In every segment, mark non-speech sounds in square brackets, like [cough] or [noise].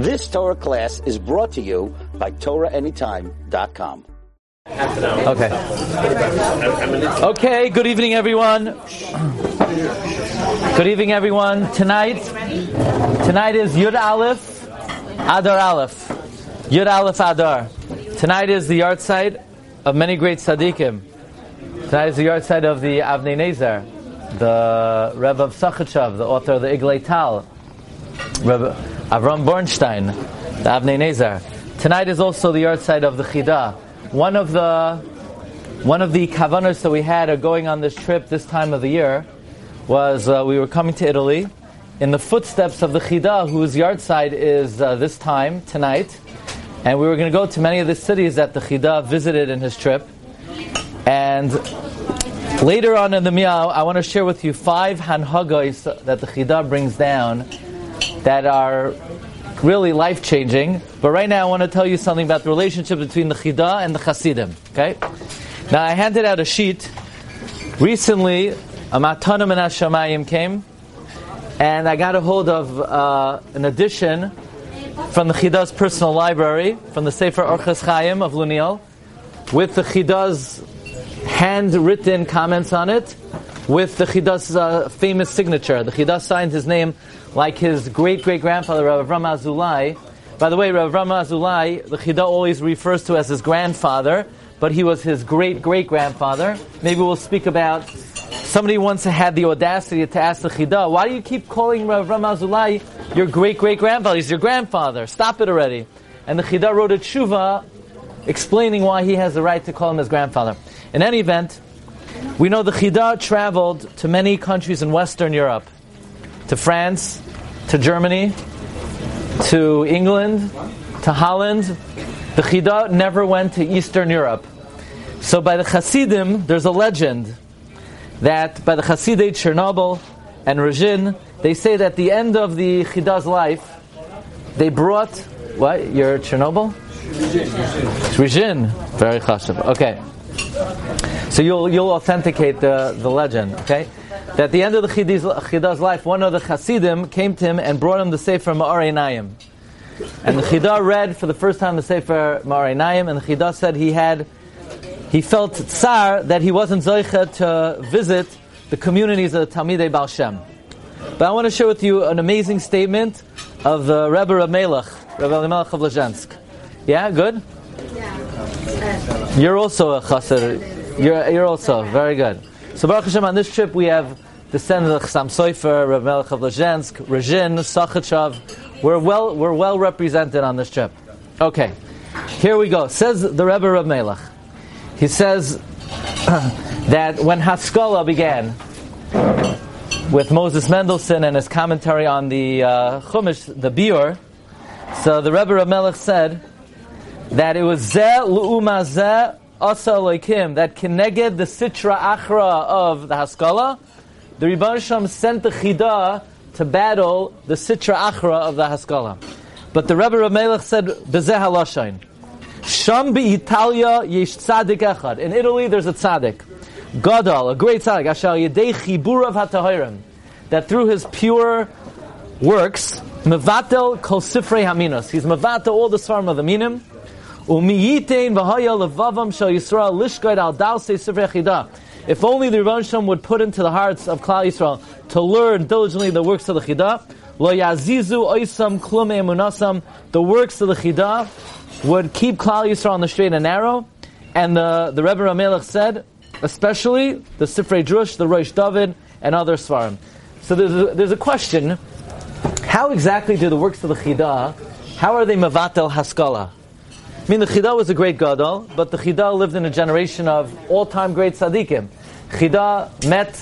This Torah class is brought to you by TorahAnytime.com. Okay. Okay, good evening, everyone. Good evening, everyone. Tonight, tonight is Yud Aleph, Adar Aleph. Yud Aleph Adar. Tonight is the yahrtzeit of many great tzaddikim. Tonight is the yahrtzeit of the Avnei Nezer, the Rebbe of Sachachav, the author of the Iglei Tal, Rebbe Avram Bornstein, the Avnei Nezer. Tonight is also the yahrtzeit of the Chida. One of the one of the kavanas that we had of going on this trip this time of the year was uh, we were coming to Italy in the footsteps of the Chida, whose yahrtzeit is uh, this time tonight, and we were going to go to many of the cities that the Chida visited in his trip. And later on in the meal, I want to share with you five hanhagos that the Chida brings down that are really life changing. But right now, I want to tell you something about the relationship between the Chida and the Hasidim. Okay? Now, I handed out a sheet recently. A Matana Min Hashamayim came, and I got a hold of uh, an edition from the Chida's personal library, from the Sefer Orchas Chaim of Luniel, with the Chida's handwritten comments on it, with the Chida's uh, famous signature. The Chida signed his name like his great great grandfather, Rav Avram Azulai. By the way, Rav Avram Azulai, the Chida always refers to as his grandfather, but he was his great great grandfather. Maybe we'll speak about. Somebody once had the audacity to ask the Chida, why do you keep calling Rav Avram Azulai your great great grandfather? He's your grandfather. Stop it already. And the Chida wrote a tshuva explaining why he has the right to call him his grandfather. In any event, we know the Chida traveled to many countries in Western Europe to France, to Germany, to England, to Holland. The Chida never went to Eastern Europe. So by the Hasidim, there's a legend that by the Hasidei Chernobyl and Ruzhin, they say that at the end of the Chida's life, they brought what? Your Chernobyl? Ruzhin. Very chashav. Okay. So you'll you'll authenticate the, the legend, okay? That at the end of the Chida's life, one of the Hasidim came to him and brought him the Sefer Me'or Einayim. And the Chida read for the first time the Sefer Me'or Einayim, and the Chida said he had, he felt tsar that he wasn't zoicha to visit the communities of Talmidei Baal Shem. But I want to share with you an amazing statement of the Rebbe of Melech, Rebbe Elimelech of Lezhensk. Yeah, good? Yeah. You're also a chassid. You're, you're also, very good. So Baruch Hashem, on this trip we have descendants of Chassam Sofer, Reb Melech of Lezhensk, Ruzhin, Sachachav. We're well, we're well represented on this trip. Okay, here we go. Says the Rebbe Reb Melech. He says [coughs] that when Haskalah began with Moses Mendelssohn and his commentary on the uh, Chumash, the Biur, so the Rebbe Reb Melech said that it was Zeh Lu'uma Zeh Asa Elohim, that Keneged the Sitra Achra of the Haskalah, the Rebbe Shem sent the Chida to battle the Sitra Achra of the Haskalah. But the Rebbe Ramelech said, Bezeh Halashain. Sham Italia yesh tzadik echad. In Italy, there's a tzadik. Gadol, a great tzadik, Ashal Yedei Chiburav HaTahirim, that through his pure works, Mevatel Kol Sifrei Haminos. He's Mevatel all the Svarim of the Minim, If only the Rebbe would put into the hearts of Klal Yisrael to learn diligently the works of the chida, lo yazizu oisam klum emunasam, the works of the chida would keep Klal Yisrael on the straight and narrow. And the, the Rebbe Ramelech said, especially the Sifrei Drush, the Rosh David, and other Svarim. So there's a, there's a question, how exactly do the works of the chida, how are they mevatel haskala? I mean, the Chida was a great gadol, but the Chida lived in a generation of all-time great tzaddikim. Chida met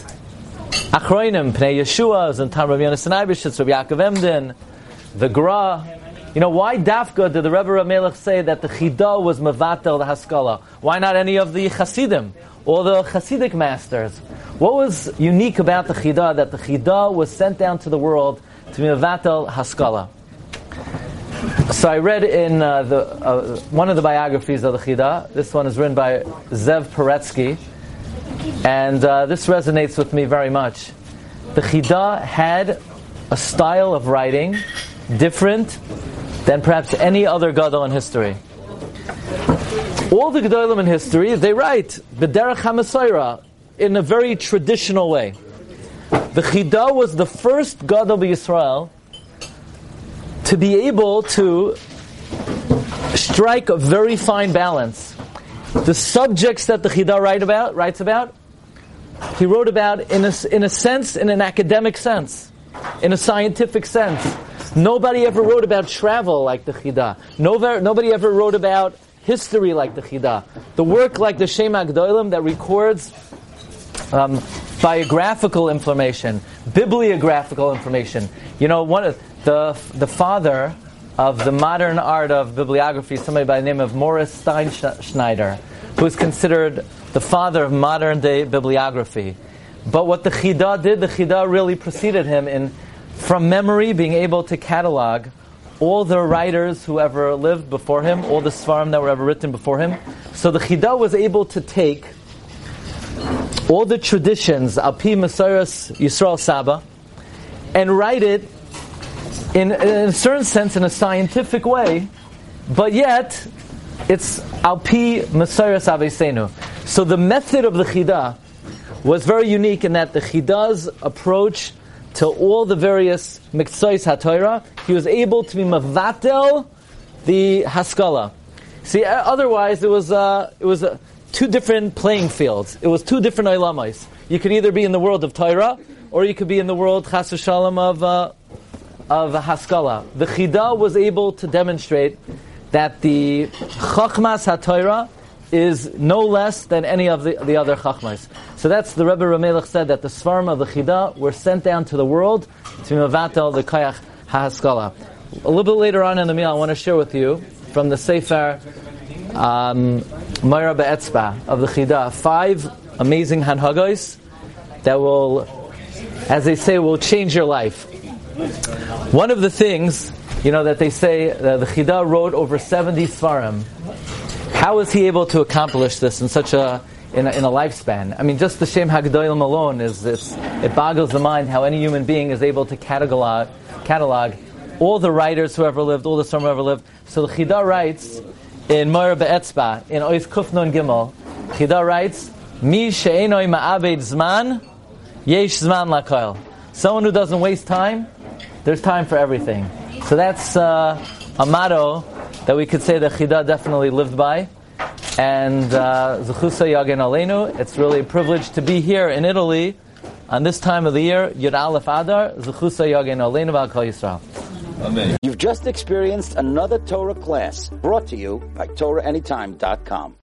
Achroinim, Pnei Yeshua, and Tam Rabbi Yonasan Eibishitz, Rabbi Yaakov Emden, the Gra. You know, why Dafka did the Rebbe Ramelech say that the Chida was Mevatel, the Haskalah? Why not any of the Hasidim or the Hasidic masters? What was unique about the Chida that the Chida was sent down to the world to be Mevatel Haskalah? So I read in uh, the, uh, one of the biographies of the Chida. This one is written by Zev Peretsky, and uh, this resonates with me very much. The Chida had a style of writing different than perhaps any other Gadol in history. All the Gedolim in history, they write B'derech HaMasayra in a very traditional way. The Chida was the first Gadol Yisrael to be able to strike a very fine balance. The subjects that the Chida write about, writes about, he wrote about in a, in a sense, in an academic sense, in a scientific sense. Nobody ever wrote about travel like the Chida. Nobody ever wrote about history like the Chida. The work like the Shem Hagdoilim that records um, biographical information, bibliographical information. You know, one of the the father of the modern art of bibliography, somebody by the name of Moritz Steinschneider, who is considered the father of modern day bibliography. But what the Chida did, the Chida really preceded him in, from memory, being able to catalog all the writers who ever lived before him, all the Svarim that were ever written before him. So the Chida was able to take all the traditions, Alpi Masaras Yisrael Saba, and write it in, in a certain sense in a scientific way, but yet it's Alpi Masaras Avesenu. So the method of the Chida was very unique in that the Chida's approach to all the various Miktsais HaTorah, he was able to be Mavatel the Haskala. See, otherwise it was, uh, it was uh, two different playing fields. It was two different Ilamais. You could either be in the world of Torah, or you could be in the world, Chas of, uh, of Haskala. The Chida was able to demonstrate that the Chachmas HaTorah is no less than any of the, the other Chachmas. So that's the Rebbe Ramelech said that the Svarim of the Chida were sent down to the world to Mavatel the Kayach HaHaskala. A little bit later on in the meal, I want to share with you from the Sefer um, Be'etzba of the Chida, five amazing Hanhagos that will, as they say, will change your life. One of the things, you know, that they say that the Chida wrote over 70 Svarim how was he able to accomplish this in such a in a, in a lifespan? I mean, just the Shem Hagdolim alone is. It boggles the mind how any human being is able to catalog catalog all the writers who ever lived, all the some who ever lived. So the Chida writes in Moira Be'etzba in Ois Kufnon Gimel. Chida writes, "Mi she'enoi ma'abed zman, yesh zman lakoil." Someone who doesn't waste time, there's time for everything. So that's uh, a motto that we could say that Chida definitely lived by. And uh, Zechusa Yagen Aleinu, it's really a privilege to be here in Italy on this time of the year, Yud Aleph Adar, Zechusa Yagen Aleinu V'Al Yisrael. Amen. You've just experienced another Torah class brought to you by TorahAnytime.com.